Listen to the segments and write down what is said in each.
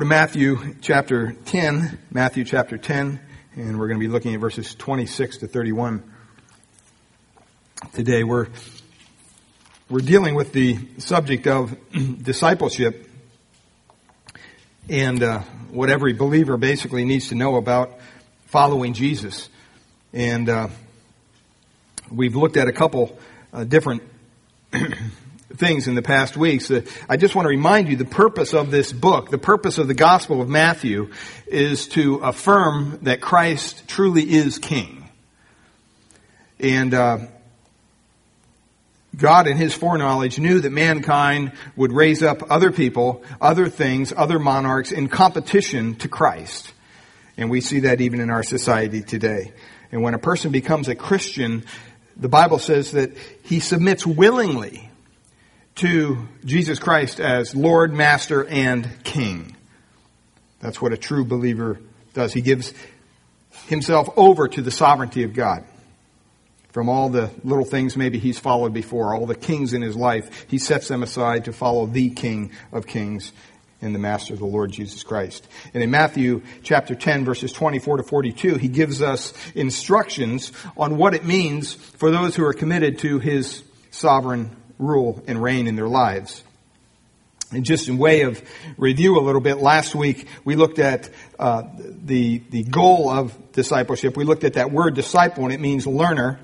To Matthew chapter 10, Matthew chapter 10, and we're going to be looking at verses 26 to 31. Today we're, we're dealing with the subject of discipleship and uh, what every believer basically needs to know about following Jesus. And uh, we've looked at a couple uh, different things in the past weeks. Uh, I just want to remind you the purpose of this book, the purpose of the Gospel of Matthew, is to affirm that Christ truly is King. And uh, God in His foreknowledge knew that mankind would raise up other people, other things, other monarchs in competition to Christ. And we see that even in our society today. And when a person becomes a Christian, the Bible says that he submits willingly to Jesus Christ as Lord, Master, and King. That's what a true believer does. He gives himself over to the sovereignty of God. From all the little things maybe he's followed before, all the kings in his life, he sets them aside to follow the King of Kings and the Master, the Lord Jesus Christ. And in Matthew chapter 10 verses 24 to 42, he gives us instructions on what it means for those who are committed to his sovereign rule and reign in their lives. And just in way of review a little bit, last week we looked at uh, the the goal of discipleship. We looked at that word disciple, and it means learner.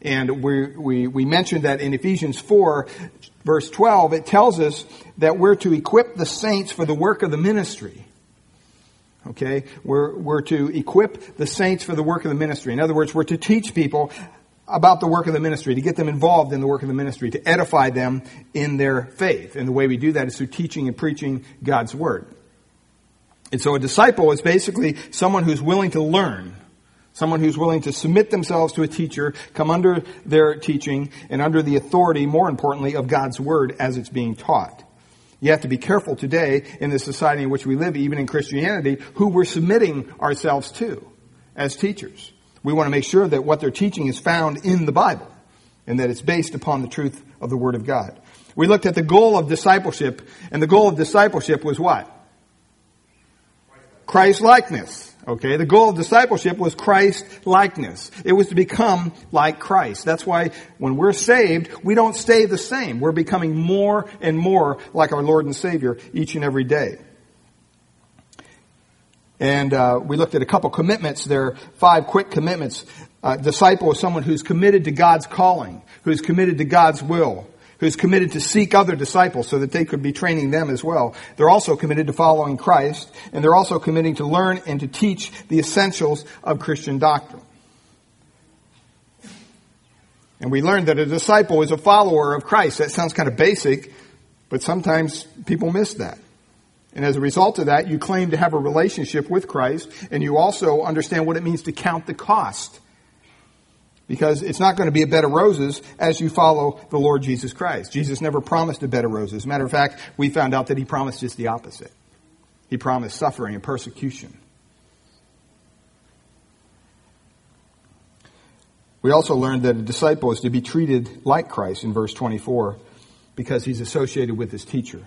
And we, we, we mentioned that in Ephesians 4, verse 12, it tells us that we're to equip the saints for the work of the ministry. Okay? We're, we're to equip the saints for the work of the ministry. In other words, we're to teach people about the work of the ministry, to get them involved in the work of the ministry, to edify them in their faith. And the way we do that is through teaching and preaching God's Word. And so a disciple is basically someone who's willing to learn Someone who's willing to submit themselves to a teacher, come under their teaching, and under the authority, more importantly, of God's Word as it's being taught. You have to be careful today in the society in which we live, even in Christianity, who we're submitting ourselves to as teachers. We want to make sure that what they're teaching is found in the Bible and that it's based upon the truth of the Word of God. We looked at the goal of discipleship, and the goal of discipleship was what? Christ likeness. Okay, the goal of discipleship was Christ likeness. It was to become like Christ. That's why when we're saved, we don't stay the same. We're becoming more and more like our Lord and Savior each and every day. And uh, we looked at a couple commitments. There are five quick commitments. Uh, disciple is someone who's committed to God's calling, who's committed to God's will, who's committed to seek other disciples so that they could be training them as well. They're also committed to following Christ, and they're also committing to learn and to teach the essentials of Christian doctrine. And we learned that a disciple is a follower of Christ. That sounds kind of basic, but sometimes people miss that. And as a result of that, you claim to have a relationship with Christ, and you also understand what it means to count the cost because it's not going to be a bed of roses as you follow the Lord Jesus Christ. Jesus never promised a bed of roses. Matter of fact, we found out that he promised just the opposite. He promised suffering and persecution. We also learned that a disciple is to be treated like Christ in verse 24 because he's associated with his teacher.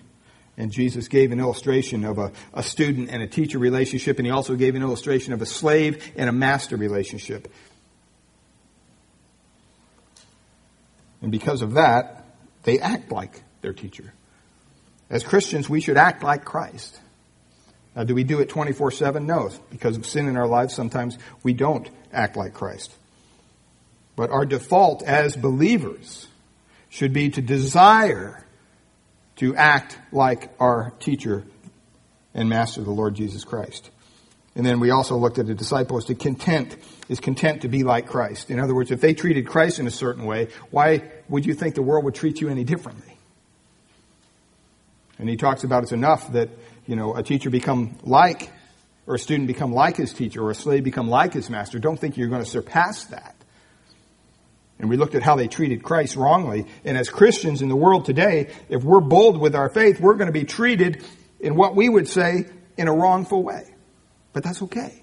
And Jesus gave an illustration of a, a student and a teacher relationship, and he also gave an illustration of a slave and a master relationship. And because of that, they act like their teacher. As Christians, we should act like Christ. Now, do we do it 24 7? No. Because of sin in our lives, sometimes we don't act like Christ. But our default as believers should be to desire to act like our teacher and master, the Lord Jesus Christ. And then we also looked at a disciple as to content, is content to be like Christ. In other words, if they treated Christ in a certain way, why would you think the world would treat you any differently? And he talks about it's enough that, you know, a teacher become like, or a student become like his teacher, or a slave become like his master. Don't think you're going to surpass that. And we looked at how they treated Christ wrongly. And as Christians in the world today, if we're bold with our faith, we're going to be treated in what we would say in a wrongful way. But that's okay.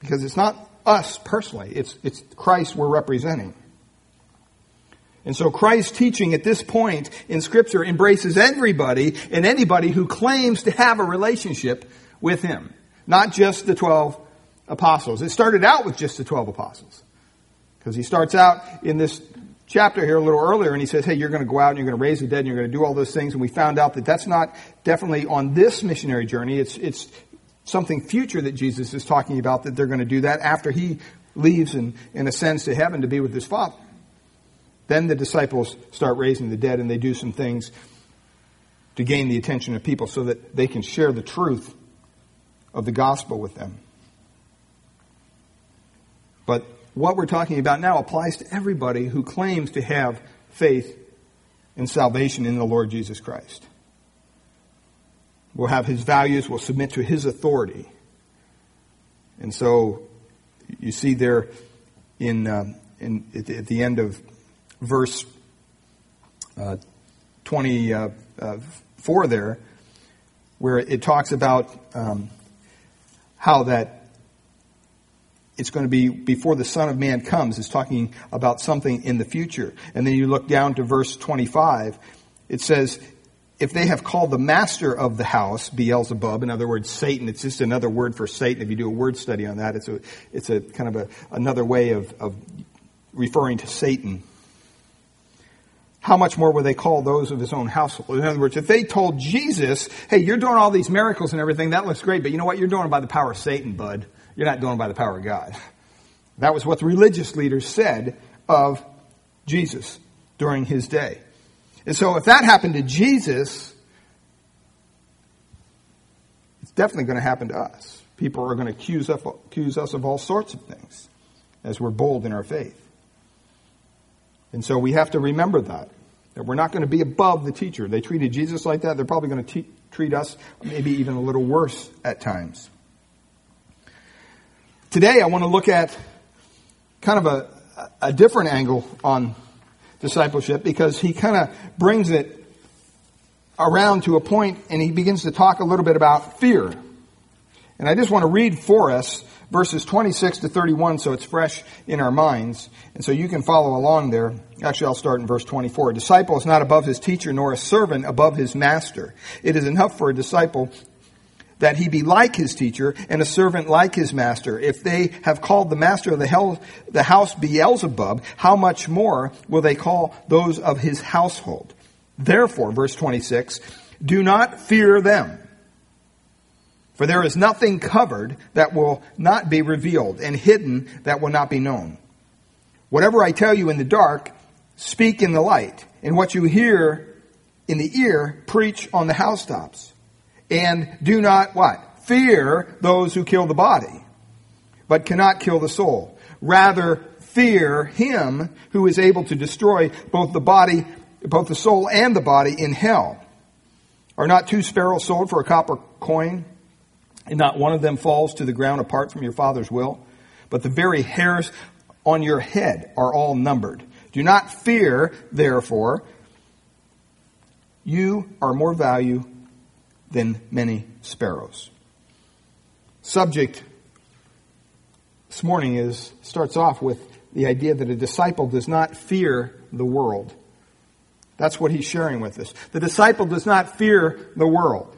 Because it's not us personally, it's, it's Christ we're representing. And so Christ's teaching at this point in scripture embraces everybody and anybody who claims to have a relationship with him. Not just the 12 apostles. It started out with just the 12 apostles. Because he starts out in this chapter here a little earlier and he says, hey, you're going to go out and you're going to raise the dead and you're going to do all those things. And we found out that that's not definitely on this missionary journey. It's, it's something future that Jesus is talking about that they're going to do that after he leaves and, and ascends to heaven to be with his Father. Then the disciples start raising the dead and they do some things to gain the attention of people so that they can share the truth of the gospel with them. But what we're talking about now applies to everybody who claims to have faith and salvation in the Lord Jesus Christ. We'll have his values, we'll submit to his authority. And so you see there in, uh, in at, the, end of verse uh, 24 uh, there, where it talks about um, how that it's going to be before the Son of Man comes. It's talking about something in the future. And then you look down to verse 25. It says, if they have called the master of the house Beelzebub, in other words, Satan, it's just another word for Satan. If you do a word study on that, it's a, it's a kind of a, another way of, of referring to Satan. How much more will they call those of his own household? In other words, if they told Jesus, hey, you're doing all these miracles and everything, that looks great, but you know what? You're doing it by the power of Satan, bud. You're not doing it by the power of God. That was what the religious leaders said of Jesus during his day. And so if that happened to Jesus, it's definitely going to happen to us. People are going to accuse us, accuse us of all sorts of things as we're bold in our faith. And so we have to remember that. That we're not going to be above the teacher. They treated Jesus like that. They're probably going to treat us maybe even a little worse at times. Today I want to look at kind of a, a different angle on discipleship because he kind of brings it around to a point and he begins to talk a little bit about fear. And I just want to read for us verses 26 to 31 so it's fresh in our minds. And so you can follow along there. Actually, I'll start in verse 24. A disciple is not above his teacher nor a servant above his master. It is enough for a disciple that he be like his teacher and a servant like his master. If they have called the master of the, hell, the house Beelzebub, how much more will they call those of his household? Therefore, verse 26, do not fear them. For there is nothing covered that will not be revealed and hidden that will not be known. Whatever I tell you in the dark, speak in the light. And what you hear in the ear, preach on the housetops. And do not what? Fear those who kill the body, but cannot kill the soul. Rather, fear him who is able to destroy both the body, both the soul and the body in hell. Are not two sparrows sold for a copper coin? And not one of them falls to the ground apart from your father's will? But the very hairs on your head are all numbered. Do not fear, therefore. You are more value than many sparrows. Subject this morning is starts off with the idea that a disciple does not fear the world. That's what he's sharing with us. The disciple does not fear the world.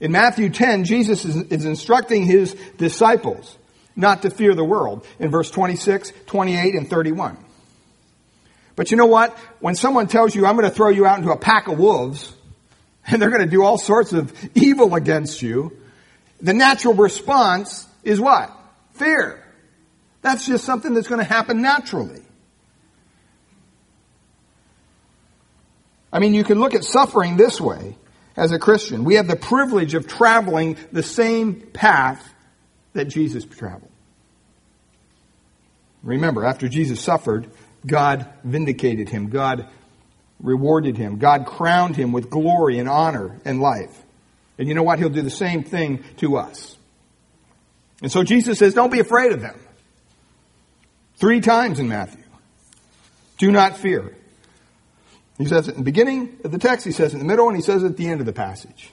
In Matthew 10, Jesus is, is, instructing his disciples not to fear the world in verse 26, 28, and 31. But you know what? When someone tells you, I'm going to throw you out into a pack of wolves, and they're going to do all sorts of evil against you, the natural response is what? Fear. That's just something that's going to happen naturally. I mean, you can look at suffering this way as a Christian. We have the privilege of traveling the same path that Jesus traveled. Remember, after Jesus suffered, God vindicated him. God rewarded him. God crowned him with glory and honor and life. And you know what? He'll do the same thing to us. And so Jesus says, don't be afraid of them. Three times in Matthew. Do not fear. He says it in the beginning of the text, he says it in the middle, and he says it at the end of the passage.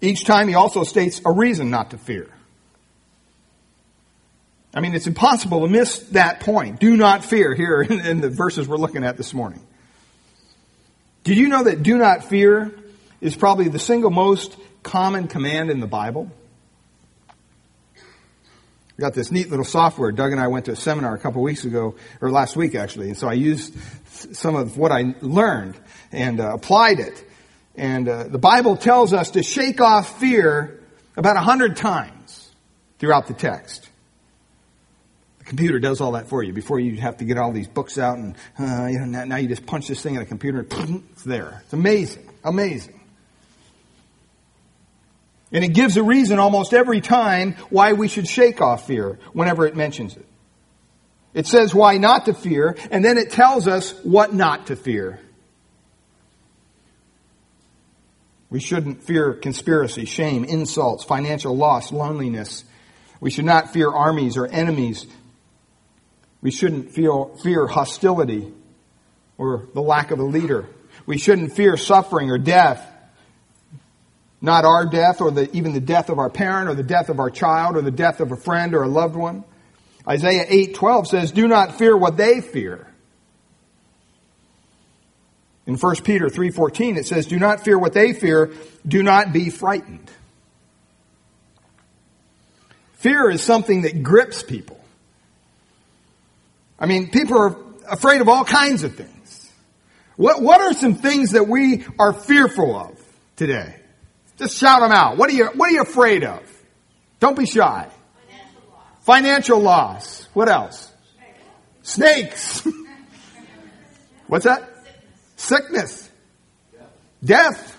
Each time he also states a reason not to fear. I mean, it's impossible to miss that point. Do not fear here in, in the verses we're looking at this morning. Did you know that do not fear is probably the single most common command in the Bible? We got this neat little software. Doug and I went to a seminar a couple weeks ago, or last week actually, and so I used some of what I learned and uh, applied it. And uh, the Bible tells us to shake off fear about a hundred times throughout the text. Computer does all that for you before you have to get all these books out and uh, you know, now you just punch this thing in a computer and it's there. It's amazing, amazing. And it gives a reason almost every time why we should shake off fear whenever it mentions it. It says why not to fear, and then it tells us what not to fear. We shouldn't fear conspiracy, shame, insults, financial loss, loneliness. We should not fear armies or enemies. We shouldn't feel, fear hostility or the lack of a leader. We shouldn't fear suffering or death. Not our death or the, even the death of our parent or the death of our child or the death of a friend or a loved one. Isaiah 8:12 says, "Do not fear what they fear." In 1 Peter 3:14 it says, "Do not fear what they fear, do not be frightened." Fear is something that grips people. I mean, people are afraid of all kinds of things. What, what are some things that we are fearful of today? Just shout them out. What are you, what are you afraid of? Don't be shy. Financial loss. Financial loss. What else? Snakes. What's that? Sickness. Death.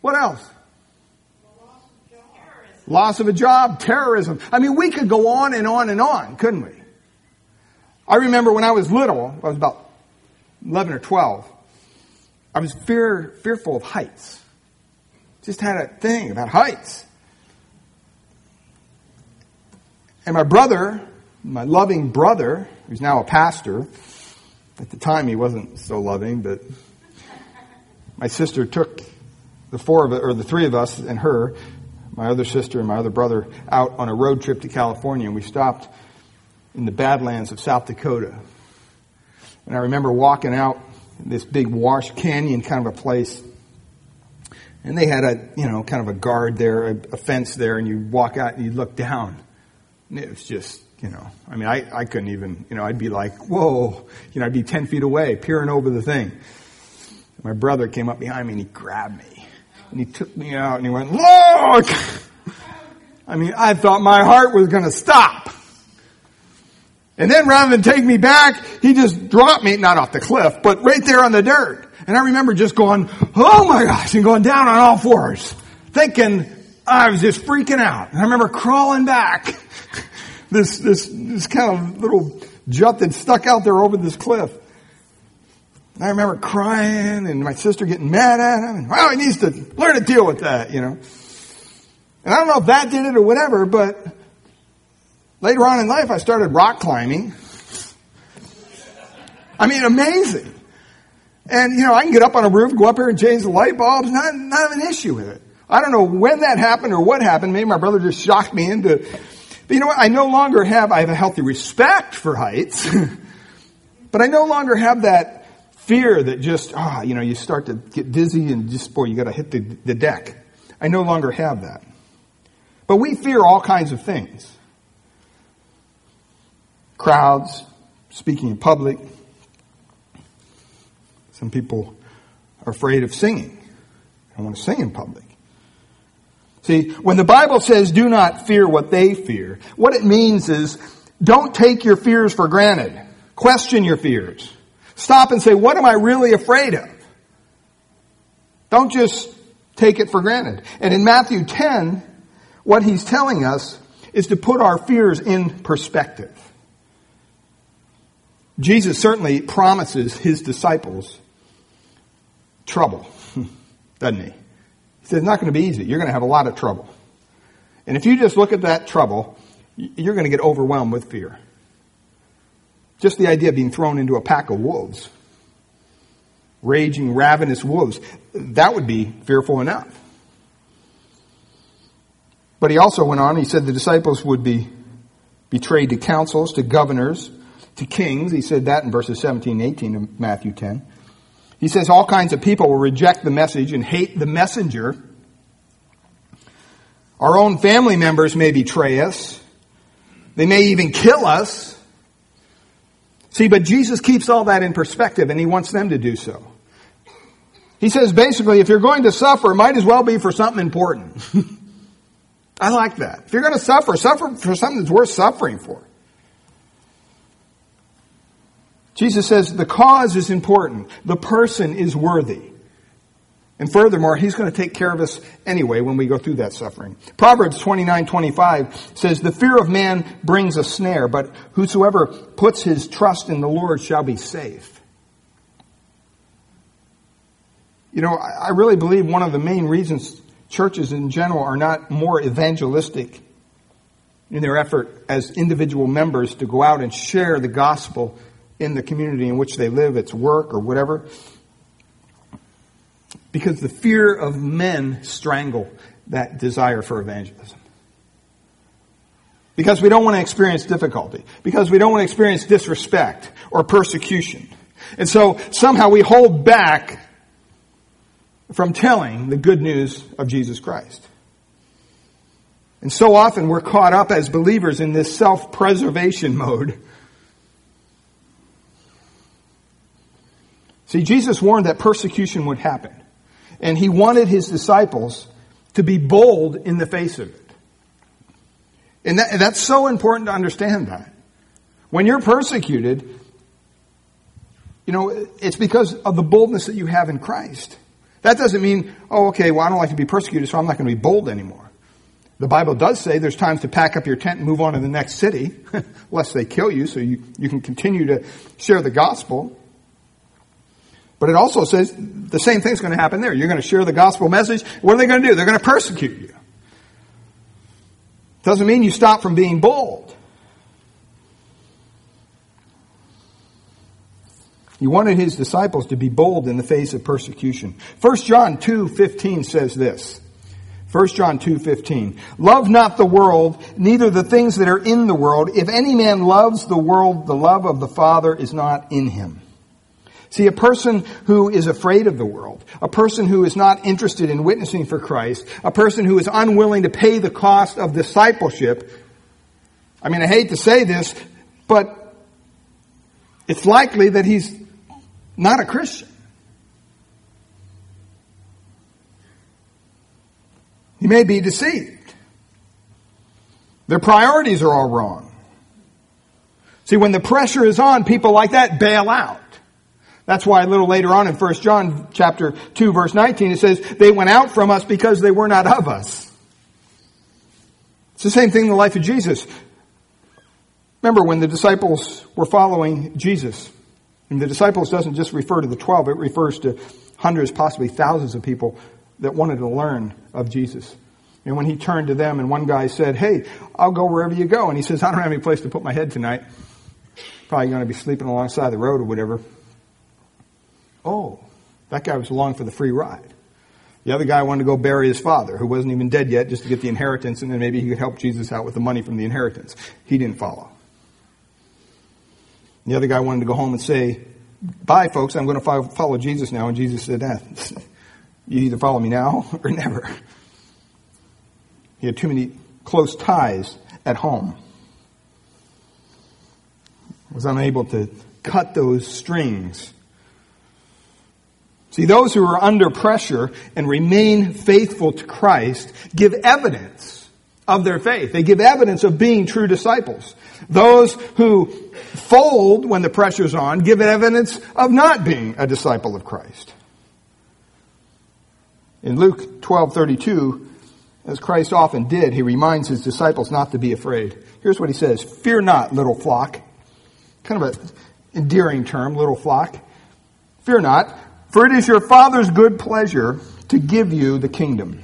What else? Loss of a job, terrorism. I mean, we could go on and on and on, couldn't we? I remember when I was little, I was about 11 or 12, I was fear, fearful of heights. Just had a thing about heights. And my brother, my loving brother, who's now a pastor, at the time he wasn't so loving, but my sister took the four of it, or the three of us and her, my other sister and my other brother, out on a road trip to California, and we stopped in the Badlands of South Dakota. And I remember walking out this big wash canyon kind of a place. And they had a, you know, kind of a guard there, a, a fence there, and you walk out and you look down. And it was just, you know, I mean, I, I couldn't even, you know, I'd be like, whoa, you know, I'd be 10 feet away, peering over the thing. My brother came up behind me and he grabbed me. And he took me out and he went, look! I mean, I thought my heart was gonna stop. And then rather than take me back, he just dropped me, not off the cliff, but right there on the dirt. And I remember just going, oh my gosh, and going down on all fours, thinking I was just freaking out. And I remember crawling back, this, this, this kind of little jut that stuck out there over this cliff. And I remember crying and my sister getting mad at him. And, well, he needs to learn to deal with that, you know. And I don't know if that did it or whatever, but Later on in life, I started rock climbing. I mean, amazing. And, you know, I can get up on a roof, go up here and change the light bulbs, not, not an issue with it. I don't know when that happened or what happened. Maybe my brother just shocked me into, but you know what? I no longer have, I have a healthy respect for heights, but I no longer have that fear that just, ah, you know, you start to get dizzy and just, boy, you gotta hit the, the deck. I no longer have that. But we fear all kinds of things crowds, speaking in public. Some people are afraid of singing. I want to sing in public. See, when the Bible says do not fear what they fear, what it means is don't take your fears for granted. Question your fears. Stop and say, what am I really afraid of? Don't just take it for granted. And in Matthew 10, what he's telling us is to put our fears in perspective. Jesus certainly promises his disciples trouble, doesn't he? He says it's not going to be easy. You're going to have a lot of trouble. And if you just look at that trouble, you're going to get overwhelmed with fear. Just the idea of being thrown into a pack of wolves, raging, ravenous wolves, that would be fearful enough. But he also went on, he said the disciples would be betrayed to councils, to governors, to kings. He said that in verses 17 and 18 of Matthew 10. He says all kinds of people will reject the message and hate the messenger. Our own family members may betray us. They may even kill us. See, but Jesus keeps all that in perspective and he wants them to do so. He says basically, if you're going to suffer, might as well be for something important. I like that. If you're going to suffer, suffer for something that's worth suffering for. Jesus says the cause is important. The person is worthy. And furthermore, he's going to take care of us anyway when we go through that suffering. Proverbs 29:25 says, "The fear of man brings a snare, but whosoever puts his trust in the Lord shall be safe." You know, I really believe one of the main reasons churches in general are not more evangelistic in their effort as individual members to go out and share the gospel in the community in which they live, its work or whatever. Because the fear of men strangle that desire for evangelism. Because we don't want to experience difficulty. Because we don't want to experience disrespect or persecution. And so somehow we hold back from telling the good news of Jesus Christ. And so often we're caught up as believers in this self-preservation mode. See, Jesus warned that persecution would happen. And he wanted his disciples to be bold in the face of it. And that, that's so important to understand that. When you're persecuted, you know, it's because of the boldness that you have in Christ. That doesn't mean, oh, okay, well, I don't like to be persecuted, so I'm not going to be bold anymore. The Bible does say there's times to pack up your tent and move on to the next city, lest they kill you, so you, you can continue to share the gospel. But it also says the same thing's going to happen there. You're going to share the gospel message. What are they going to do? They're going to persecute you. Doesn't mean you stop from being bold. He wanted his disciples to be bold in the face of persecution. 1 John 2:15 says this. 1 John 2:15 Love not the world neither the things that are in the world if any man loves the world the love of the Father is not in him. See, a person who is afraid of the world, a person who is not interested in witnessing for Christ, a person who is unwilling to pay the cost of discipleship, I mean, I hate to say this, but it's likely that he's not a Christian. He may be deceived. Their priorities are all wrong. See, when the pressure is on, people like that bail out. That's why a little later on in 1 John chapter 2 verse 19 it says, they went out from us because they were not of us. It's the same thing in the life of Jesus. Remember when the disciples were following Jesus. And the disciples doesn't just refer to the 12, it refers to hundreds, possibly thousands of people that wanted to learn of Jesus. And when he turned to them and one guy said, Hey, I'll go wherever you go. And he says, I don't have any place to put my head tonight. Probably going to be sleeping alongside the road or whatever. Oh, that guy was along for the free ride. The other guy wanted to go bury his father, who wasn't even dead yet, just to get the inheritance, and then maybe he could help Jesus out with the money from the inheritance. He didn't follow. The other guy wanted to go home and say, Bye, folks, I'm going to follow Jesus now. And Jesus said, eh, You either follow me now or never. He had too many close ties at home. Was unable to cut those strings See, those who are under pressure and remain faithful to Christ give evidence of their faith. They give evidence of being true disciples. Those who fold when the pressure's on give evidence of not being a disciple of Christ. In Luke 12:32, as Christ often did, he reminds his disciples not to be afraid. Here's what he says, "Fear not, little flock." Kind of an endearing term, little flock. Fear not, for it is your Father's good pleasure to give you the kingdom.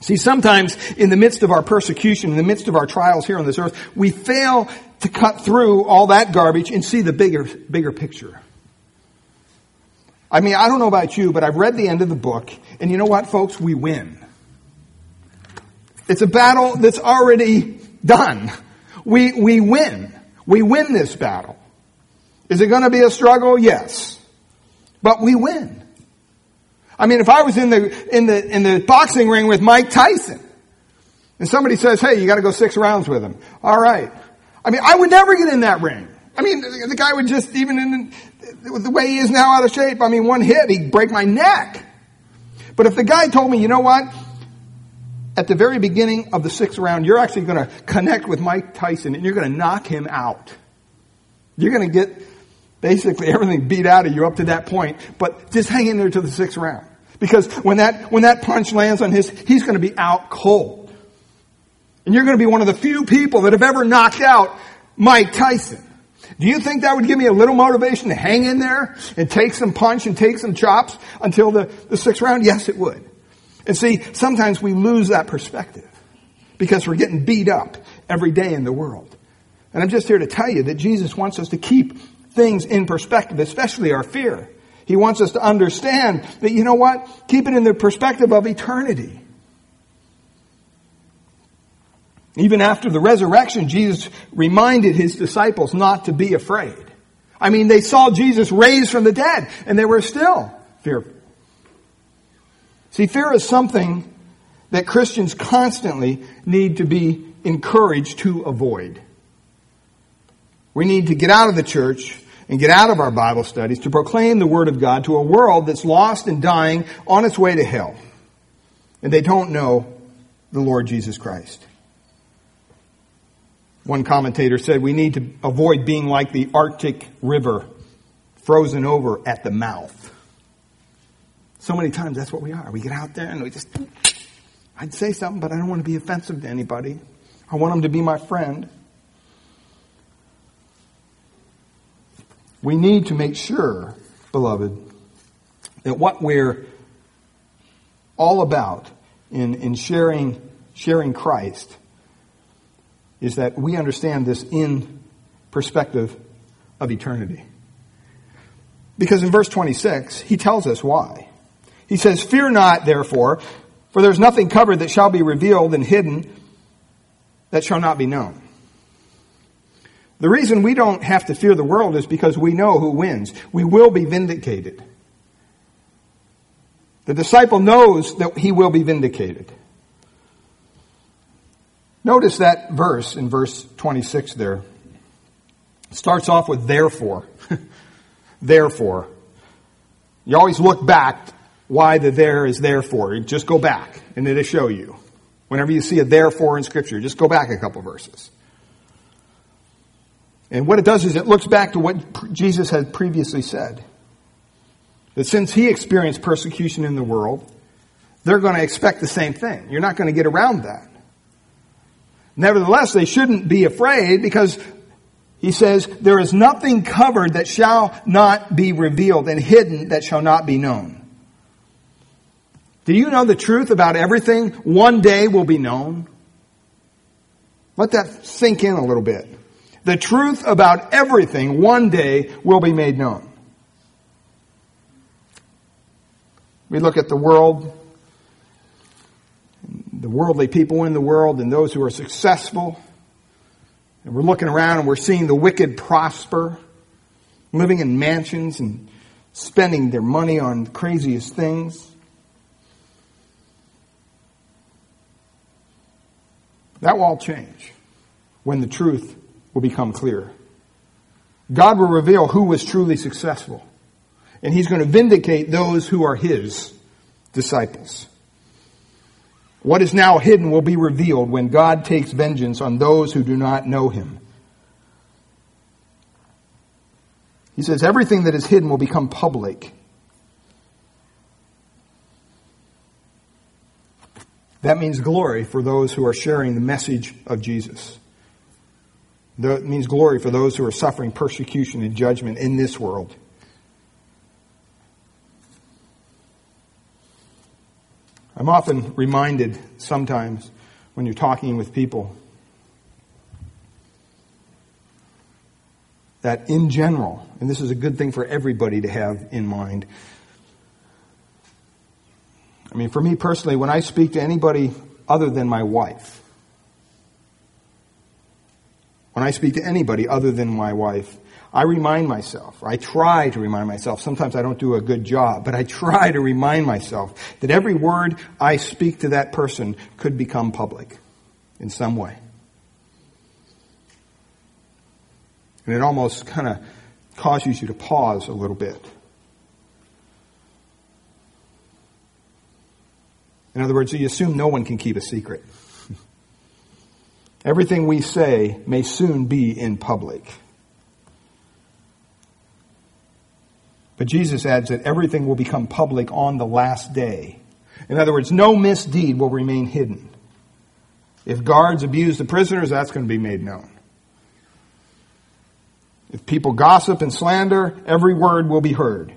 See, sometimes in the midst of our persecution, in the midst of our trials here on this earth, we fail to cut through all that garbage and see the bigger, bigger picture. I mean, I don't know about you, but I've read the end of the book, and you know what, folks? We win. It's a battle that's already done. We, we win. We win this battle. Is it going to be a struggle? Yes. But we win. I mean, if I was in the, in the, in the boxing ring with Mike Tyson, and somebody says, hey, you gotta go six rounds with him. Alright. I mean, I would never get in that ring. I mean, the guy would just, even in the way he is now out of shape, I mean, one hit, he'd break my neck. But if the guy told me, you know what? At the very beginning of the sixth round, you're actually going to connect with Mike Tyson and you're going to knock him out. You're going to get basically everything beat out of you up to that point, but just hang in there to the sixth round. Because when that, when that punch lands on his, he's going to be out cold. And you're going to be one of the few people that have ever knocked out Mike Tyson. Do you think that would give me a little motivation to hang in there and take some punch and take some chops until the, the sixth round? Yes, it would. And see, sometimes we lose that perspective because we're getting beat up every day in the world. And I'm just here to tell you that Jesus wants us to keep things in perspective, especially our fear. He wants us to understand that, you know what? Keep it in the perspective of eternity. Even after the resurrection, Jesus reminded his disciples not to be afraid. I mean, they saw Jesus raised from the dead and they were still fearful. See, fear is something that Christians constantly need to be encouraged to avoid. We need to get out of the church and get out of our Bible studies to proclaim the Word of God to a world that's lost and dying on its way to hell. And they don't know the Lord Jesus Christ. One commentator said we need to avoid being like the Arctic River, frozen over at the mouth. So many times that's what we are. We get out there and we just, I'd say something, but I don't want to be offensive to anybody. I want them to be my friend. We need to make sure, beloved, that what we're all about in, in sharing, sharing Christ is that we understand this in perspective of eternity. Because in verse 26, he tells us why. He says, Fear not, therefore, for there's nothing covered that shall be revealed and hidden that shall not be known. The reason we don't have to fear the world is because we know who wins. We will be vindicated. The disciple knows that he will be vindicated. Notice that verse in verse 26 there. It starts off with therefore. therefore. You always look back why the there is therefore. Just go back and it'll show you. Whenever you see a therefore in scripture, just go back a couple verses. And what it does is it looks back to what Jesus had previously said. That since he experienced persecution in the world, they're going to expect the same thing. You're not going to get around that. Nevertheless, they shouldn't be afraid because he says, there is nothing covered that shall not be revealed and hidden that shall not be known. Do you know the truth about everything one day will be known? Let that sink in a little bit. The truth about everything one day will be made known. We look at the world, the worldly people in the world and those who are successful. And we're looking around and we're seeing the wicked prosper, living in mansions and spending their money on the craziest things. That will all change when the truth will become clear. God will reveal who was truly successful. And He's going to vindicate those who are His disciples. What is now hidden will be revealed when God takes vengeance on those who do not know Him. He says everything that is hidden will become public. That means glory for those who are sharing the message of Jesus. That means glory for those who are suffering persecution and judgment in this world. I'm often reminded sometimes when you're talking with people that in general, and this is a good thing for everybody to have in mind. I mean, for me personally, when I speak to anybody other than my wife, when I speak to anybody other than my wife, I remind myself, I try to remind myself, sometimes I don't do a good job, but I try to remind myself that every word I speak to that person could become public in some way. And it almost kind of causes you to pause a little bit. In other words, you assume no one can keep a secret. Everything we say may soon be in public. But Jesus adds that everything will become public on the last day. In other words, no misdeed will remain hidden. If guards abuse the prisoners, that's going to be made known. If people gossip and slander, every word will be heard.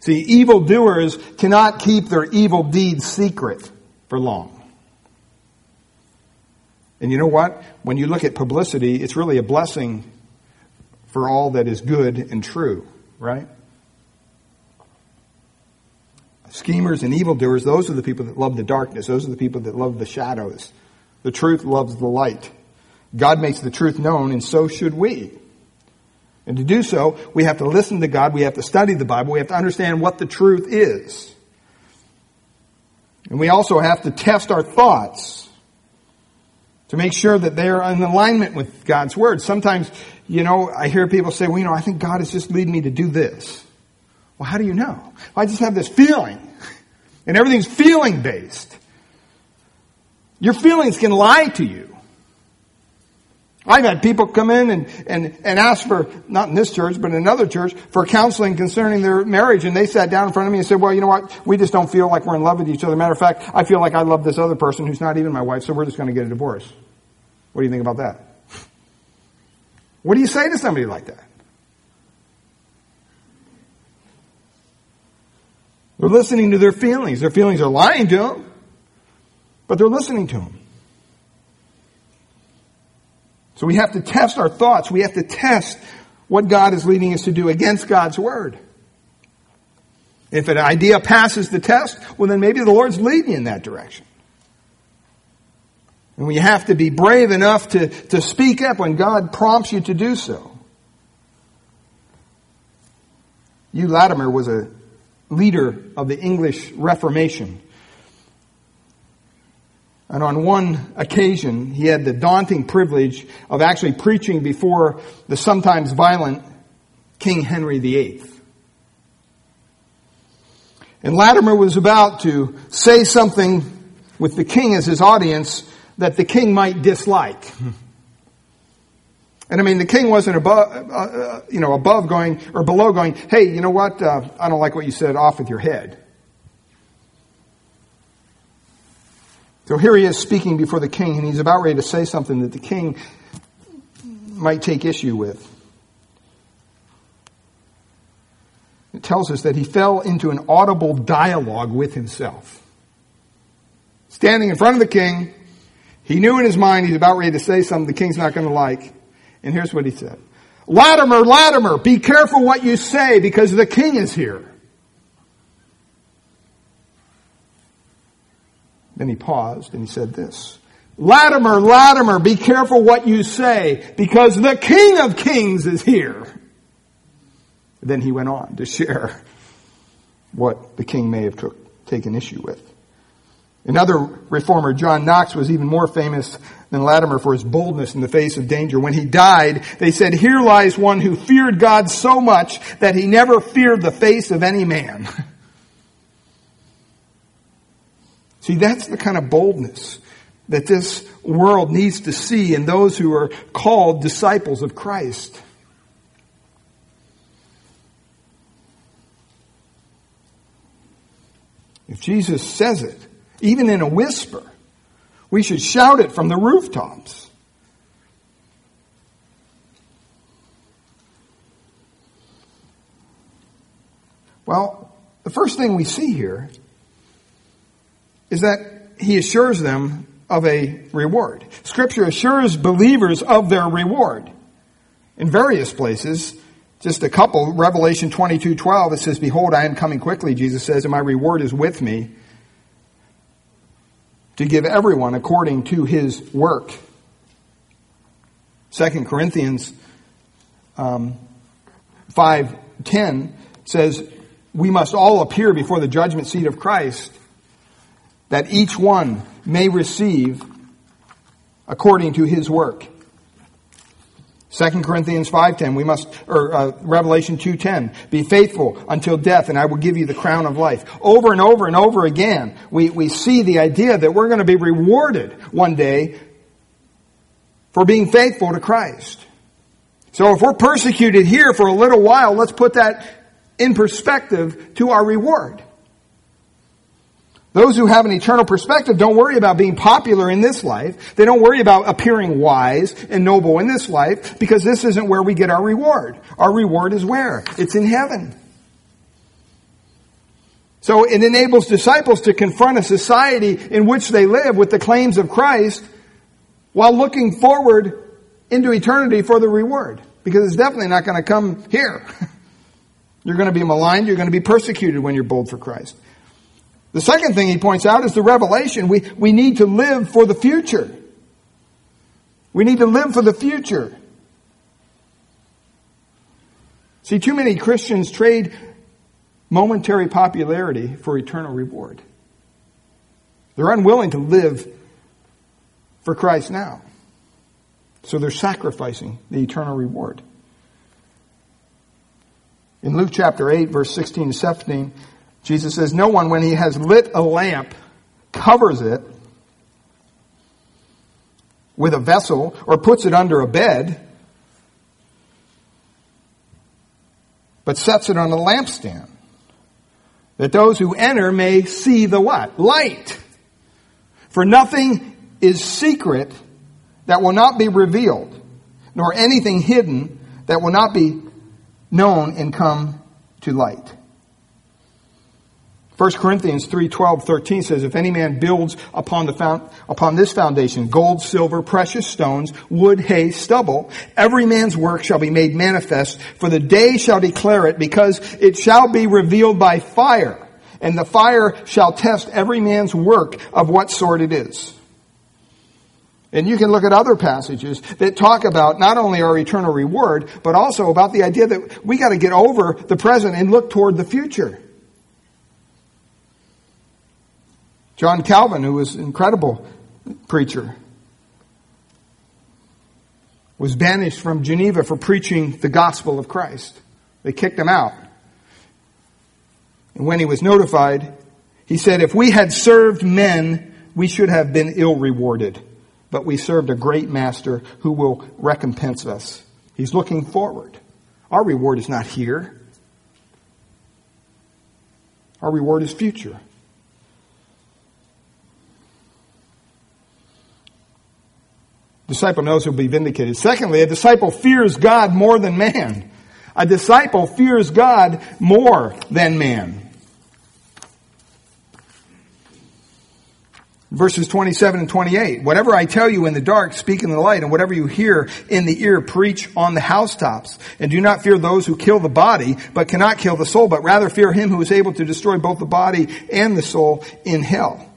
See, evildoers cannot keep their evil deeds secret for long. And you know what? When you look at publicity, it's really a blessing for all that is good and true right? Schemers and evildoers, those are the people that love the darkness. Those are the people that love the shadows. The truth loves the light. God makes the truth known, and so should we. And to do so, we have to listen to God, we have to study the Bible, we have to understand what the truth is. And we also have to test our thoughts to make sure that they are in alignment with God's Word. Sometimes you know, I hear people say, well, you know, I think God is just leading me to do this. Well, how do you know? Well, I just have this feeling. And everything's feeling based. Your feelings can lie to you. I've had people come in and, and, and ask for, not in this church, but in another church, for counseling concerning their marriage. And they sat down in front of me and said, well, you know what? We just don't feel like we're in love with each other. Matter of fact, I feel like I love this other person who's not even my wife, so we're just going to get a divorce. What do you think about that? What do you say to somebody like that? They're listening to their feelings. Their feelings are lying to them, but they're listening to them. So we have to test our thoughts. We have to test what God is leading us to do against God's Word. If an idea passes the test, well then maybe the Lord's leading you in that direction. And we have to be brave enough to, to speak up when God prompts you to do so. Hugh Latimer was a leader of the English Reformation. And on one occasion, he had the daunting privilege of actually preaching before the sometimes violent King Henry VIII. And Latimer was about to say something with the king as his audience that the king might dislike. And I mean, the king wasn't above, uh, uh, you know, above going or below going, hey, you know what? Uh, I don't like what you said. Off with your head. So here he is speaking before the king, and he's about ready to say something that the king might take issue with. It tells us that he fell into an audible dialogue with himself. Standing in front of the king, he knew in his mind he's about ready to say something the king's not going to like. And here's what he said. Latimer, Latimer, be careful what you say because the king is here. Then he paused and he said this. Latimer, Latimer, be careful what you say because the king of kings is here. Then he went on to share what the king may have took, taken issue with. Another reformer, John Knox, was even more famous than Latimer for his boldness in the face of danger. When he died, they said, here lies one who feared God so much that he never feared the face of any man. See, that's the kind of boldness that this world needs to see in those who are called disciples of Christ. If Jesus says it, even in a whisper. We should shout it from the rooftops. Well, the first thing we see here is that he assures them of a reward. Scripture assures believers of their reward. In various places, just a couple, Revelation 22, 12, it says, Behold, I am coming quickly, Jesus says, and my reward is with me to give everyone according to his work. Second Corinthians um, 5.10 says, we must all appear before the judgment seat of Christ that each one may receive according to his work. 2 Corinthians 5.10, we must, or uh, Revelation 2.10, be faithful until death and I will give you the crown of life. Over and over and over again, we, we see the idea that we're going to be rewarded one day for being faithful to Christ. So if we're persecuted here for a little while, let's put that in perspective to our reward. Those who have an eternal perspective don't worry about being popular in this life. They don't worry about appearing wise and noble in this life because this isn't where we get our reward. Our reward is where? It's in heaven. So it enables disciples to confront a society in which they live with the claims of Christ while looking forward into eternity for the reward. Because it's definitely not going to come here. You're going to be maligned. You're going to be persecuted when you're bold for Christ. The second thing he points out is the revelation. We, we need to live for the future. We need to live for the future. See, too many Christians trade momentary popularity for eternal reward. They're unwilling to live for Christ now. So they're sacrificing the eternal reward. In Luke chapter 8, verse 16 to 17, Jesus says, No one, when he has lit a lamp, covers it with a vessel or puts it under a bed, but sets it on a lampstand, that those who enter may see the what? Light. For nothing is secret that will not be revealed, nor anything hidden that will not be known and come to light. 1 Corinthians 3, 12, 13 says, If any man builds upon, the found, upon this foundation gold, silver, precious stones, wood, hay, stubble, every man's work shall be made manifest, for the day shall declare it, because it shall be revealed by fire, and the fire shall test every man's work of what sort it is. And you can look at other passages that talk about not only our eternal reward, but also about the idea that we gotta get over the present and look toward the future. John Calvin, who was an incredible preacher, was banished from Geneva for preaching the gospel of Christ. They kicked him out. And when he was notified, he said, if we had served men, we should have been ill rewarded. But we served a great master who will recompense us. He's looking forward. Our reward is not here. Our reward is future. Disciple knows he'll be vindicated. Secondly, a disciple fears God more than man. A disciple fears God more than man. Verses 27 and 28. Whatever I tell you in the dark, speak in the light, and whatever you hear in the ear, preach on the housetops. And do not fear those who kill the body, but cannot kill the soul, but rather fear him who is able to destroy both the body and the soul in hell.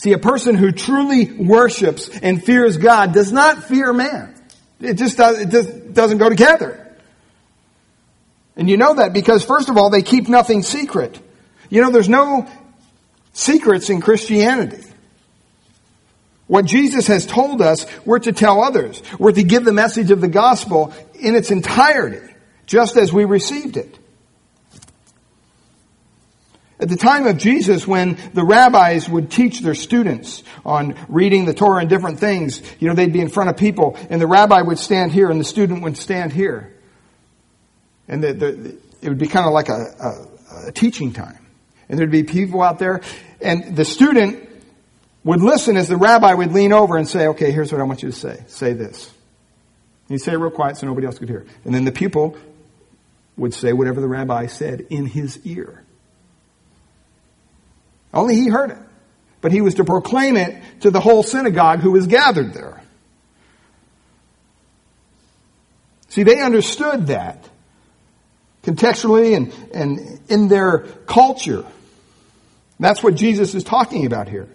See, a person who truly worships and fears God does not fear man. It just, does, it just doesn't go together. And you know that because first of all, they keep nothing secret. You know, there's no secrets in Christianity. What Jesus has told us, we're to tell others. We're to give the message of the gospel in its entirety, just as we received it. At the time of Jesus, when the rabbis would teach their students on reading the Torah and different things, you know, they'd be in front of people, and the rabbi would stand here, and the student would stand here. And the, the, it would be kind of like a, a, a teaching time. And there'd be people out there, and the student would listen as the rabbi would lean over and say, okay, here's what I want you to say. Say this. And he'd say it real quiet so nobody else could hear. And then the pupil would say whatever the rabbi said in his ear. Only he heard it. But he was to proclaim it to the whole synagogue who was gathered there. See, they understood that contextually and, and in their culture. That's what Jesus is talking about here.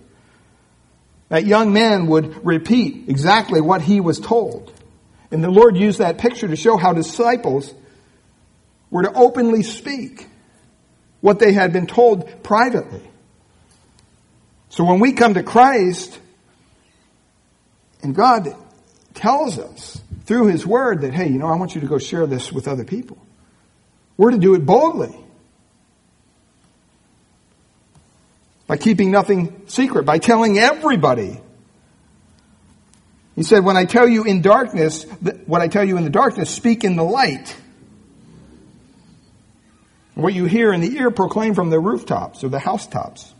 That young man would repeat exactly what he was told. And the Lord used that picture to show how disciples were to openly speak what they had been told privately. So when we come to Christ, and God tells us through His Word that, hey, you know, I want you to go share this with other people. We're to do it boldly. By keeping nothing secret, by telling everybody. He said, when I tell you in darkness, what I tell you in the darkness, speak in the light. What you hear in the ear, proclaim from the rooftops or the housetops.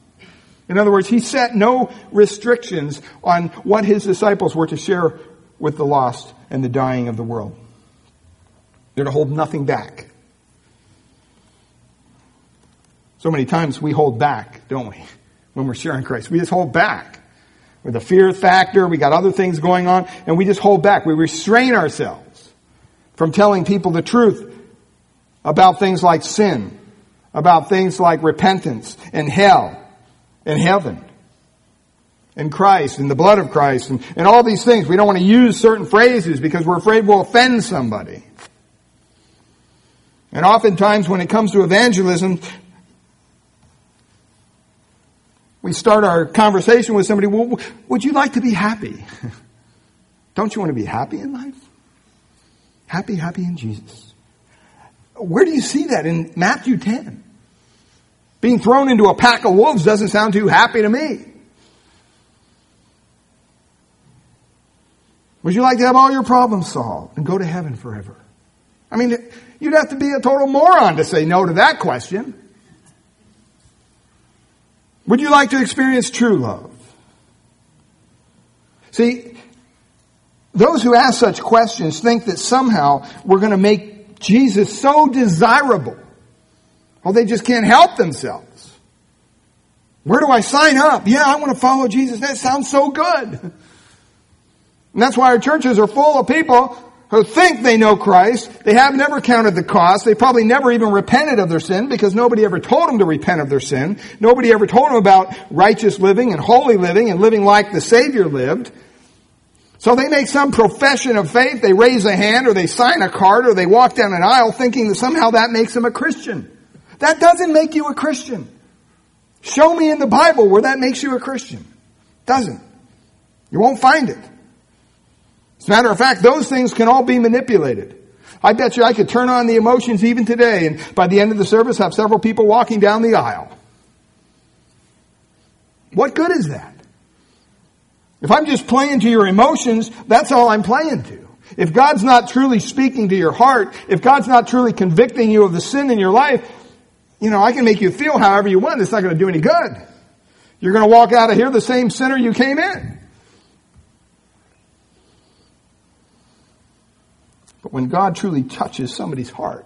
In other words, he set no restrictions on what his disciples were to share with the lost and the dying of the world. They're to hold nothing back. So many times we hold back, don't we? When we're sharing Christ. We just hold back. With a fear factor, we got other things going on, and we just hold back. We restrain ourselves from telling people the truth about things like sin, about things like repentance and hell and heaven and Christ and the blood of Christ and, and all these things. We don't want to use certain phrases because we're afraid we'll offend somebody. And oftentimes when it comes to evangelism, we start our conversation with somebody, well, would you like to be happy? Don't you want to be happy in life? Happy, happy in Jesus. Where do you see that in Matthew 10? Being thrown into a pack of wolves doesn't sound too happy to me. Would you like to have all your problems solved and go to heaven forever? I mean, you'd have to be a total moron to say no to that question. Would you like to experience true love? See, those who ask such questions think that somehow we're going to make Jesus so desirable. Well, they just can't help themselves. Where do I sign up? Yeah, I want to follow Jesus. That sounds so good. And that's why our churches are full of people who think they know Christ. They have never counted the cost. They probably never even repented of their sin because nobody ever told them to repent of their sin. Nobody ever told them about righteous living and holy living and living like the Savior lived. So they make some profession of faith, they raise a hand or they sign a card or they walk down an aisle thinking that somehow that makes them a Christian. That doesn't make you a Christian. Show me in the Bible where that makes you a Christian. Doesn't. You won't find it. As a matter of fact, those things can all be manipulated. I bet you I could turn on the emotions even today and by the end of the service have several people walking down the aisle. What good is that? If I'm just playing to your emotions, that's all I'm playing to. If God's not truly speaking to your heart, if God's not truly convicting you of the sin in your life, you know, I can make you feel however you want. It's not going to do any good. You're going to walk out of here the same sinner you came in. But when God truly touches somebody's heart,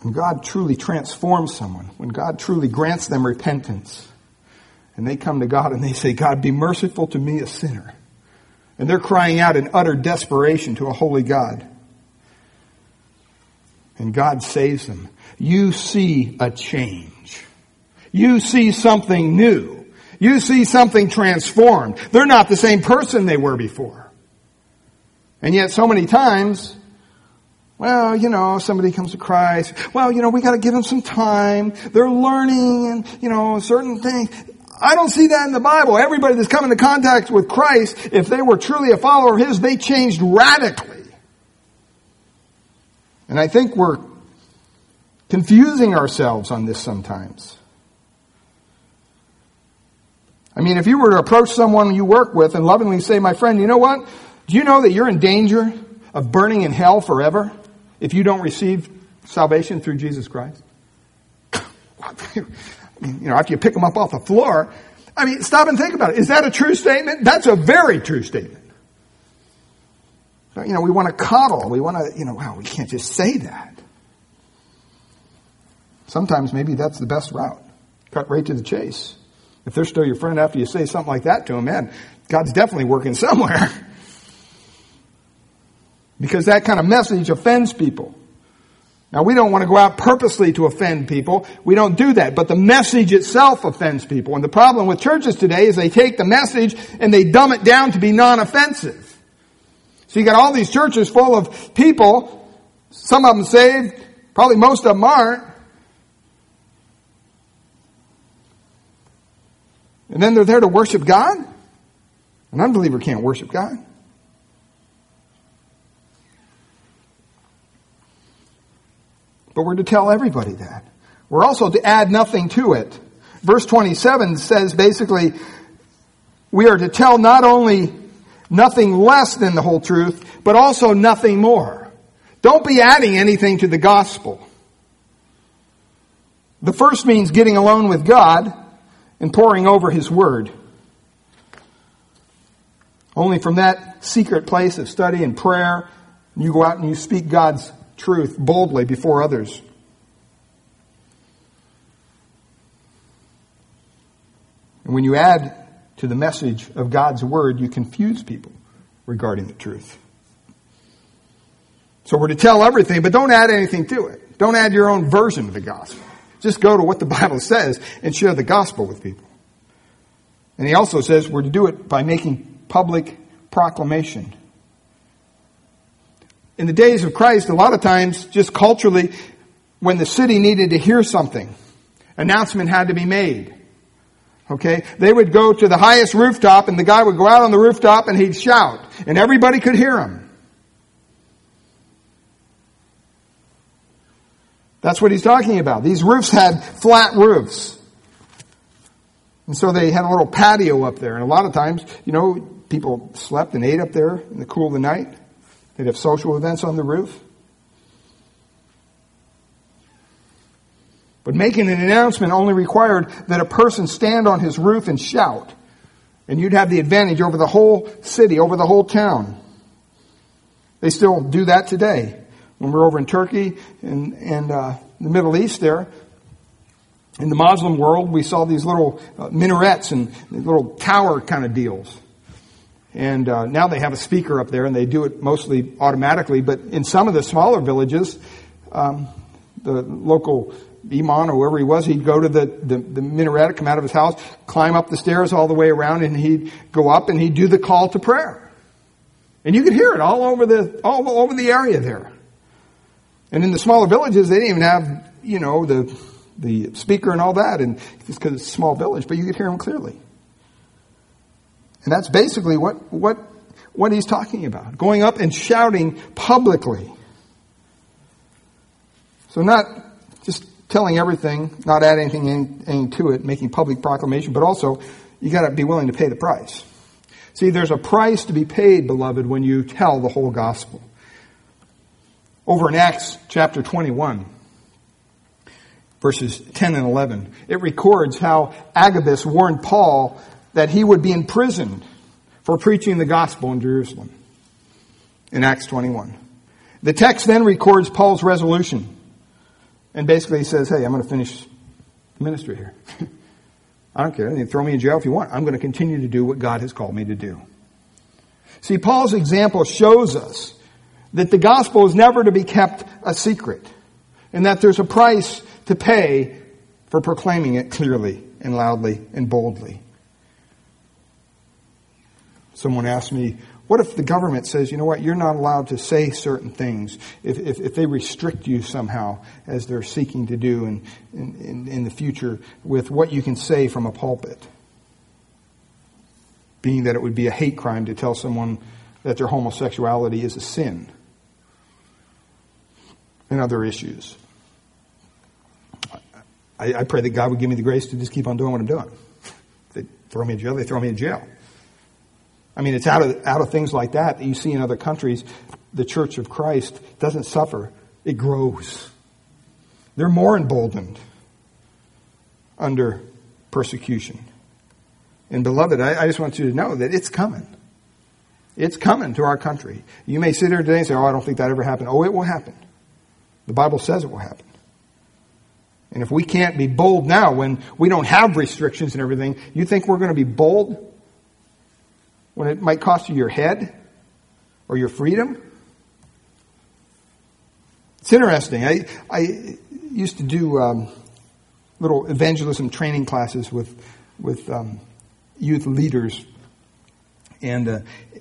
when God truly transforms someone, when God truly grants them repentance, and they come to God and they say, God, be merciful to me, a sinner. And they're crying out in utter desperation to a holy God. And God saves them. You see a change. You see something new. You see something transformed. They're not the same person they were before. And yet so many times, well, you know, somebody comes to Christ. Well, you know, we gotta give them some time. They're learning and, you know, certain things. I don't see that in the Bible. Everybody that's come into contact with Christ, if they were truly a follower of His, they changed radically. And I think we're confusing ourselves on this sometimes. I mean, if you were to approach someone you work with and lovingly say, my friend, you know what? Do you know that you're in danger of burning in hell forever if you don't receive salvation through Jesus Christ? you know, after you pick them up off the floor, I mean, stop and think about it. Is that a true statement? That's a very true statement. You know, we want to coddle. We want to, you know, wow, we can't just say that. Sometimes maybe that's the best route. Cut right to the chase. If they're still your friend after you say something like that to them, man, God's definitely working somewhere. because that kind of message offends people. Now we don't want to go out purposely to offend people. We don't do that. But the message itself offends people. And the problem with churches today is they take the message and they dumb it down to be non-offensive. So you got all these churches full of people, some of them saved, probably most of them aren't. And then they're there to worship God? An unbeliever can't worship God. But we're to tell everybody that. We're also to add nothing to it. Verse 27 says basically, we are to tell not only nothing less than the whole truth, but also nothing more. Don't be adding anything to the gospel. The first means getting alone with God and poring over His Word. Only from that secret place of study and prayer, you go out and you speak God's truth boldly before others. And when you add to the message of God's Word, you confuse people regarding the truth. So we're to tell everything, but don't add anything to it. Don't add your own version of the gospel. Just go to what the Bible says and share the gospel with people. And he also says we're to do it by making public proclamation in the days of Christ, a lot of times, just culturally, when the city needed to hear something, announcement had to be made. Okay? They would go to the highest rooftop and the guy would go out on the rooftop and he'd shout and everybody could hear him. That's what he's talking about. These roofs had flat roofs. And so they had a little patio up there. And a lot of times, you know, people slept and ate up there in the cool of the night. They'd have social events on the roof. But making an announcement only required that a person stand on his roof and shout. And you'd have the advantage over the whole city, over the whole town. They still do that today. When we're over in Turkey and, and uh, the Middle East there, in the Muslim world, we saw these little uh, minarets and little tower kind of deals. And uh, now they have a speaker up there, and they do it mostly automatically. But in some of the smaller villages, um, the local imam or whoever he was, he'd go to the, the, the minaret, come out of his house, climb up the stairs all the way around, and he'd go up and he'd do the call to prayer. And you could hear it all over the all over the area there. And in the smaller villages, they didn't even have you know the the speaker and all that, and just because it's a small village, but you could hear him clearly. And that's basically what, what, what he's talking about. Going up and shouting publicly. So not telling everything, not adding anything in, to it, making public proclamation, but also you gotta be willing to pay the price. See, there's a price to be paid, beloved, when you tell the whole gospel. Over in Acts chapter 21, verses 10 and 11, it records how Agabus warned Paul that he would be imprisoned for preaching the gospel in Jerusalem in Acts 21. The text then records Paul's resolution and basically he says, hey, I'm going to finish ministry here. I don't care. You throw me in jail if you want. I'm going to continue to do what God has called me to do. See, Paul's example shows us that the gospel is never to be kept a secret and that there's a price to pay for proclaiming it clearly and loudly and boldly. Someone asked me, what if the government says, you know what, you're not allowed to say certain things if, if, if they restrict you somehow as they're seeking to do in, in, in the future with what you can say from a pulpit? Being that it would be a hate crime to tell someone that their homosexuality is a sin and other issues. I, I pray that God would give me the grace to just keep on doing what I'm doing. They throw me in jail, they throw me in jail. I mean, it's out of, out of things like that that you see in other countries. The Church of Christ doesn't suffer, it grows. They're more emboldened under persecution. And beloved, I, I just want you to know that it's coming. It's coming to our country. You may sit here today and say, oh, I don't think that ever happened. Oh, it will happen. The Bible says it will happen. And if we can't be bold now when we don't have restrictions and everything, you think we're going to be bold when it might cost you your head or your freedom? It's interesting. I, I used to do um, little evangelism training classes with, with um, youth leaders. And uh,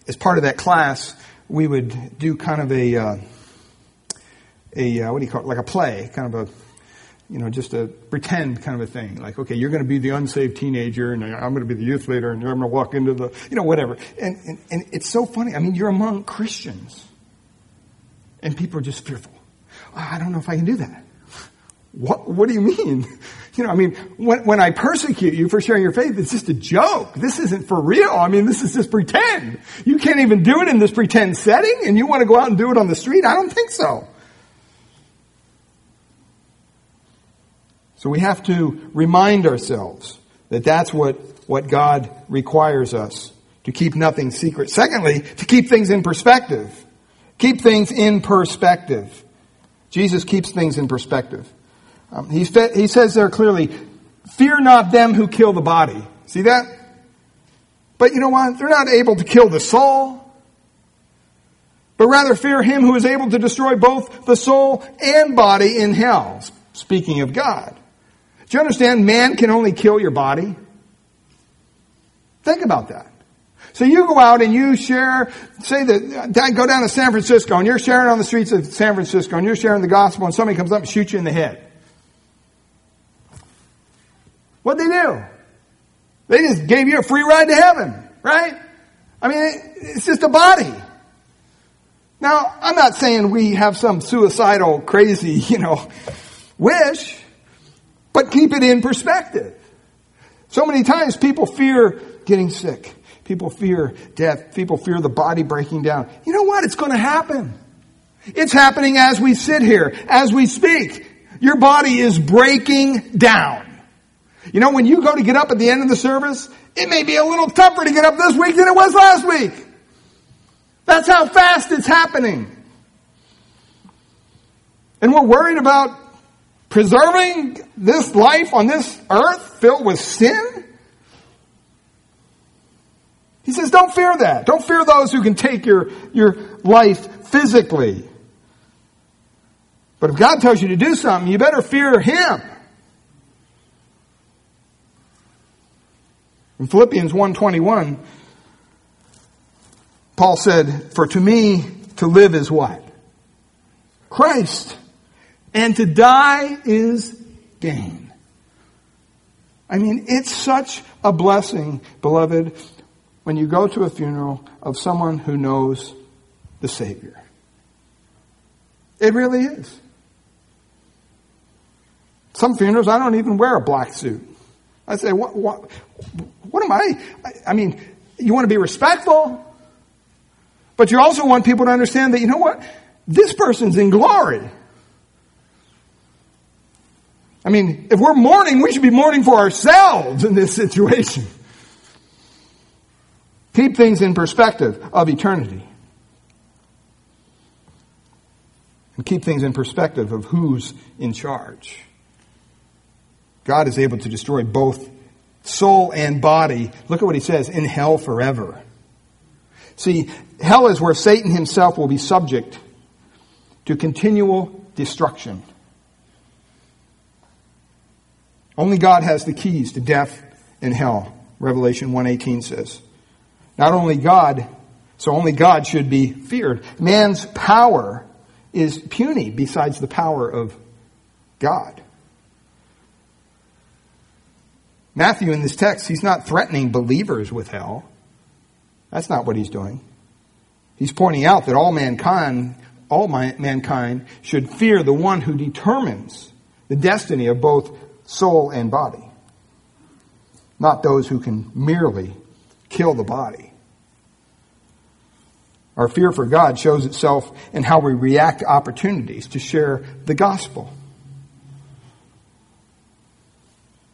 as part of that class, we would do kind of a, uh, a uh, what do you call it, like a play, kind of a you know, just a pretend kind of a thing. Like, okay, you're going to be the unsaved teenager and I'm going to be the youth leader and I'm going to walk into the, you know, whatever. And, and, and it's so funny. I mean, you're among Christians and people are just fearful. Oh, I don't know if I can do that. What, what do you mean? You know, I mean, when, when I persecute you for sharing your faith, it's just a joke. This isn't for real. I mean, this is just pretend. You can't even do it in this pretend setting and you want to go out and do it on the street? I don't think so. So we have to remind ourselves that that's what, what God requires us to keep nothing secret. Secondly, to keep things in perspective. Keep things in perspective. Jesus keeps things in perspective. Um, he, he says there clearly, fear not them who kill the body. See that? But you know what? They're not able to kill the soul, but rather fear him who is able to destroy both the soul and body in hell. Speaking of God. Do you understand man can only kill your body? Think about that. So you go out and you share, say that, go down to San Francisco and you're sharing on the streets of San Francisco and you're sharing the gospel and somebody comes up and shoots you in the head. What'd they do? They just gave you a free ride to heaven, right? I mean, it's just a body. Now, I'm not saying we have some suicidal, crazy, you know, wish. But keep it in perspective. So many times people fear getting sick. People fear death. People fear the body breaking down. You know what? It's going to happen. It's happening as we sit here, as we speak. Your body is breaking down. You know, when you go to get up at the end of the service, it may be a little tougher to get up this week than it was last week. That's how fast it's happening. And we're worried about preserving this life on this earth filled with sin? He says, don't fear that. Don't fear those who can take your, your life physically. But if God tells you to do something, you better fear Him. In Philippians 1.21, Paul said, For to me to live is what? Christ and to die is gain. I mean, it's such a blessing, beloved, when you go to a funeral of someone who knows the Savior. It really is. Some funerals, I don't even wear a black suit. I say, what, what, what am I? I mean, you want to be respectful, but you also want people to understand that, you know what? This person's in glory. I mean, if we're mourning, we should be mourning for ourselves in this situation. Keep things in perspective of eternity. And keep things in perspective of who's in charge. God is able to destroy both soul and body. Look at what he says in hell forever. See, hell is where Satan himself will be subject to continual destruction. Only God has the keys to death and hell, Revelation 1:18 says. Not only God, so only God should be feared. Man's power is puny besides the power of God. Matthew in this text, he's not threatening believers with hell. That's not what he's doing. He's pointing out that all mankind, all mankind should fear the one who determines the destiny of both soul and body. Not those who can merely kill the body. Our fear for God shows itself in how we react to opportunities to share the gospel.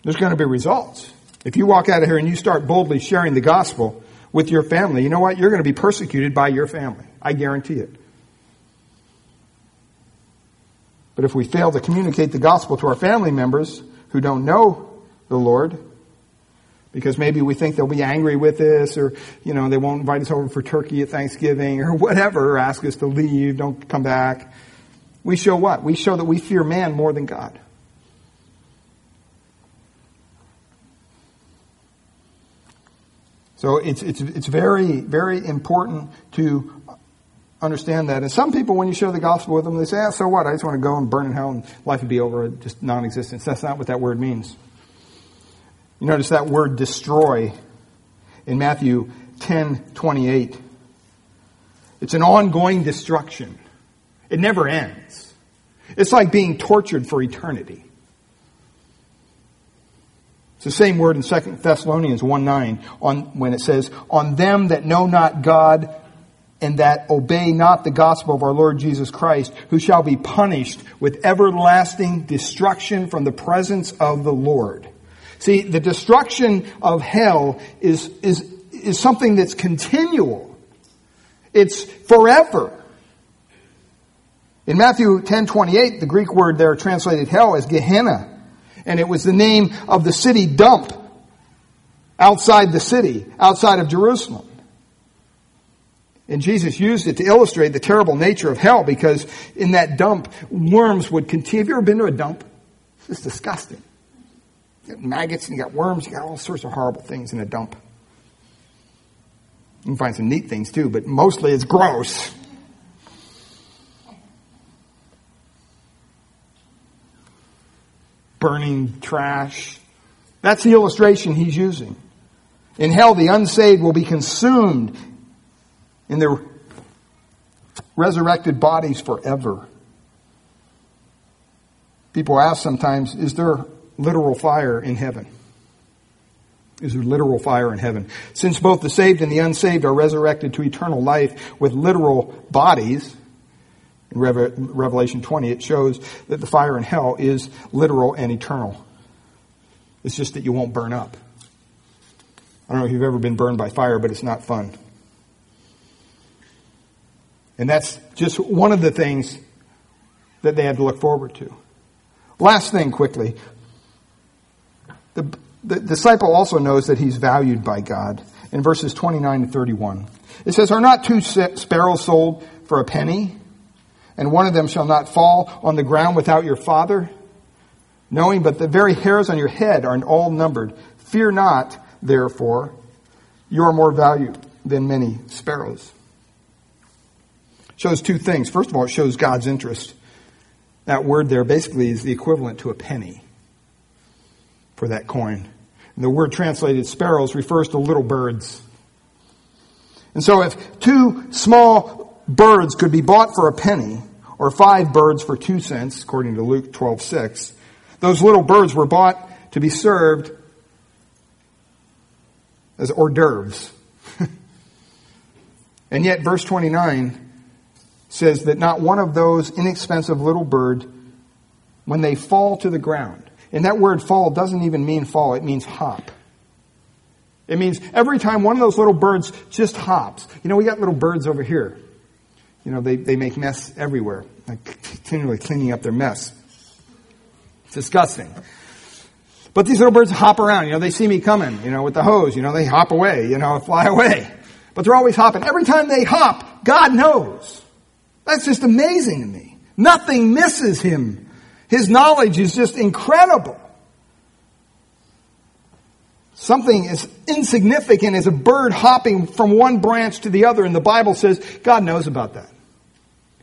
There's going to be results. If you walk out of here and you start boldly sharing the gospel with your family, you know what? You're going to be persecuted by your family. I guarantee it. But if we fail to communicate the gospel to our family members, who don't know the Lord because maybe we think they'll be angry with us or, you know, they won't invite us over for turkey at Thanksgiving or whatever or ask us to leave, don't come back. We show what? We show that we fear man more than God. So it's, it's, it's very, very important to understand that. And some people, when you share the gospel with them, they say, ah, so what? I just want to go and burn in hell and life would be over, just non-existence. That's not what that word means. You notice that word destroy in Matthew 10, 28. It's an ongoing destruction. It never ends. It's like being tortured for eternity. It's the same word in 2 Thessalonians 1 9 on, when it says, On them that know not God and that obey not the gospel of our Lord Jesus Christ, who shall be punished with everlasting destruction from the presence of the Lord. See, the destruction of hell is, is, is something that's continual. It's forever. In Matthew 10:28, the Greek word there translated hell is Gehenna and it was the name of the city dump outside the city, outside of Jerusalem. And Jesus used it to illustrate the terrible nature of hell because in that dump, worms would continue. Have you ever been to a dump? It's disgusting. You got maggots and you got worms, you got all sorts of horrible things in a dump. You can find some neat things too, but mostly it's gross. burning trash. That's the illustration he's using. In hell, the unsaved will be consumed in their resurrected bodies forever. People ask sometimes, is there literal fire in heaven? Is there literal fire in heaven? Since both the saved and the unsaved are resurrected to eternal life with literal bodies, in Revelation 20, it shows that the fire in hell is literal and eternal. It's just that you won't burn up. I don't know if you've ever been burned by fire, but it's not fun. And that's just one of the things that they had to look forward to. Last thing quickly. The, the disciple also knows that he's valued by God. In verses 29 to 31. It says, Are not two sparrows sold for a penny? and one of them shall not fall on the ground without your father? Knowing but the very hairs on your head are all numbered. Fear not, therefore, you are more valued than many sparrows. Shows two things. First of all, it shows God's interest. That word there basically is the equivalent to a penny for that coin. And the word translated sparrows refers to little birds. And so if two small birds could be bought for a penny, or five birds for two cents, according to Luke 12, 6. Those little birds were bought to be served as hors d'oeuvres. and yet, verse 29 says that not one of those inexpensive little bird, when they fall to the ground, and that word fall doesn't even mean fall, it means hop. It means every time one of those little birds just hops. You know, we got little birds over here. You know, they, they make mess everywhere, like continually cleaning up their mess. It's disgusting. But these little birds hop around. You know, they see me coming, you know, with the hose. You know, they hop away, you know, fly away. But they're always hopping. Every time they hop, God knows. That's just amazing to me. Nothing misses him. His knowledge is just incredible. Something as insignificant as a bird hopping from one branch to the other, and the Bible says God knows about that.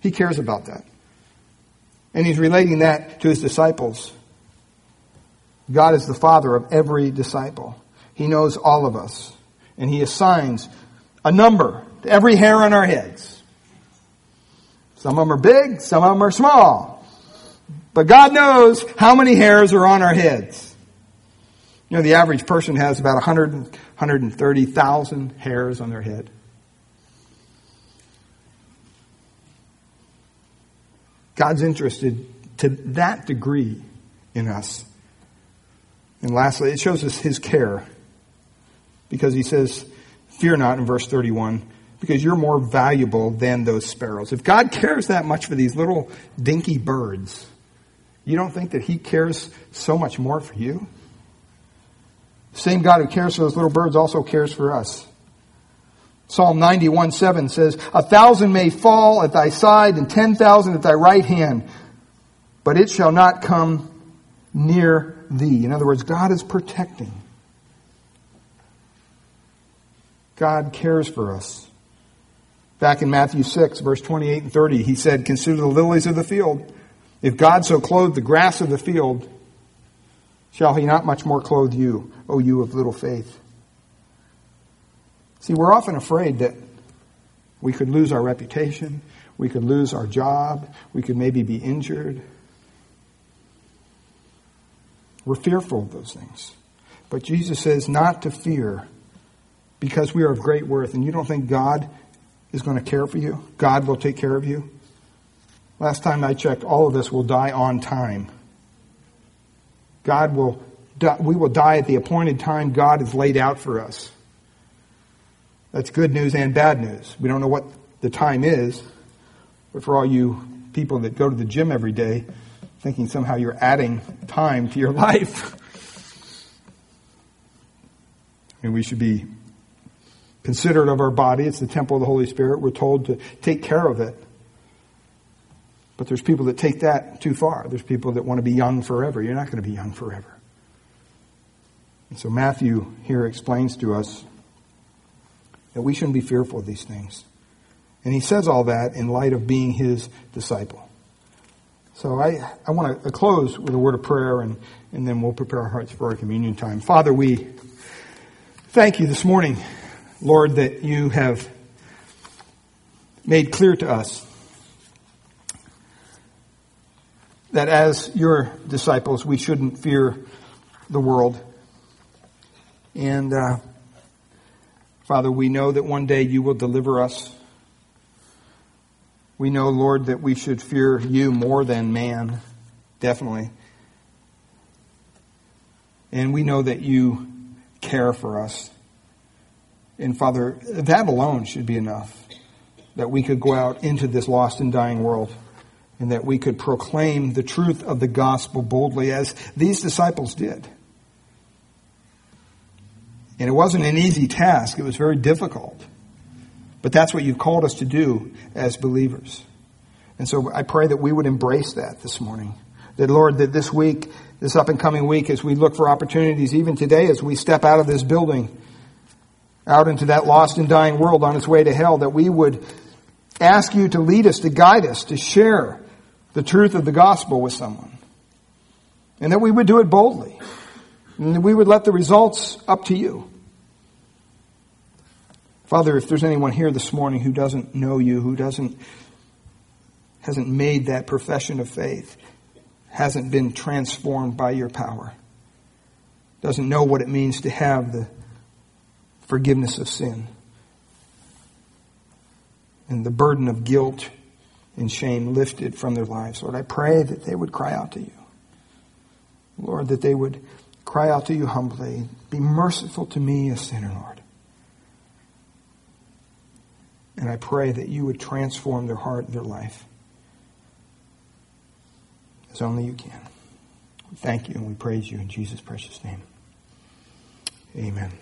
He cares about that. And he's relating that to his disciples. God is the father of every disciple. He knows all of us. And he assigns a number to every hair on our heads. Some of them are big, some of them are small. But God knows how many hairs are on our heads. You know, the average person has about 100, 130,000 hairs on their head. God's interested to that degree in us. And lastly, it shows us his care. Because he says, Fear not in verse 31, because you're more valuable than those sparrows. If God cares that much for these little dinky birds, you don't think that he cares so much more for you? The same God who cares for those little birds also cares for us. Psalm 91 7 says, A thousand may fall at thy side and ten thousand at thy right hand, but it shall not come near thee. In other words, God is protecting. God cares for us. Back in Matthew 6, verse 28 and 30, he said, Consider the lilies of the field. If God so clothed the grass of the field, shall he not much more clothe you, O you of little faith? See, we're often afraid that we could lose our reputation, we could lose our job, we could maybe be injured. We're fearful of those things. But Jesus says not to fear because we are of great worth. And you don't think God is going to care for you? God will take care of you? Last time I checked, all of us will die on time. God will, we will die at the appointed time God has laid out for us. That's good news and bad news. We don't know what the time is, but for all you people that go to the gym every day, thinking somehow you're adding time to your life, I mean, we should be considerate of our body. It's the temple of the Holy Spirit. We're told to take care of it. But there's people that take that too far. There's people that want to be young forever. You're not going to be young forever. And so Matthew here explains to us that we shouldn't be fearful of these things. And he says all that in light of being his disciple. So I, I want to close with a word of prayer and, and then we'll prepare our hearts for our communion time. Father, we thank you this morning, Lord, that you have made clear to us that as your disciples, we shouldn't fear the world. And, uh, Father, we know that one day you will deliver us. We know, Lord, that we should fear you more than man, definitely. And we know that you care for us. And Father, that alone should be enough that we could go out into this lost and dying world and that we could proclaim the truth of the gospel boldly as these disciples did. And it wasn't an easy task. It was very difficult. But that's what you've called us to do as believers. And so I pray that we would embrace that this morning. That Lord, that this week, this up and coming week, as we look for opportunities, even today as we step out of this building, out into that lost and dying world on its way to hell, that we would ask you to lead us, to guide us, to share the truth of the gospel with someone. And that we would do it boldly. And we would let the results up to you. Father, if there's anyone here this morning who doesn't know you, who doesn't, hasn't made that profession of faith, hasn't been transformed by your power, doesn't know what it means to have the forgiveness of sin and the burden of guilt and shame lifted from their lives. Lord, I pray that they would cry out to you. Lord, that they would cry out to you humbly. Be merciful to me, a sinner, Lord. And I pray that you would transform their heart and their life as only you can. We thank you and we praise you in Jesus' precious name. Amen.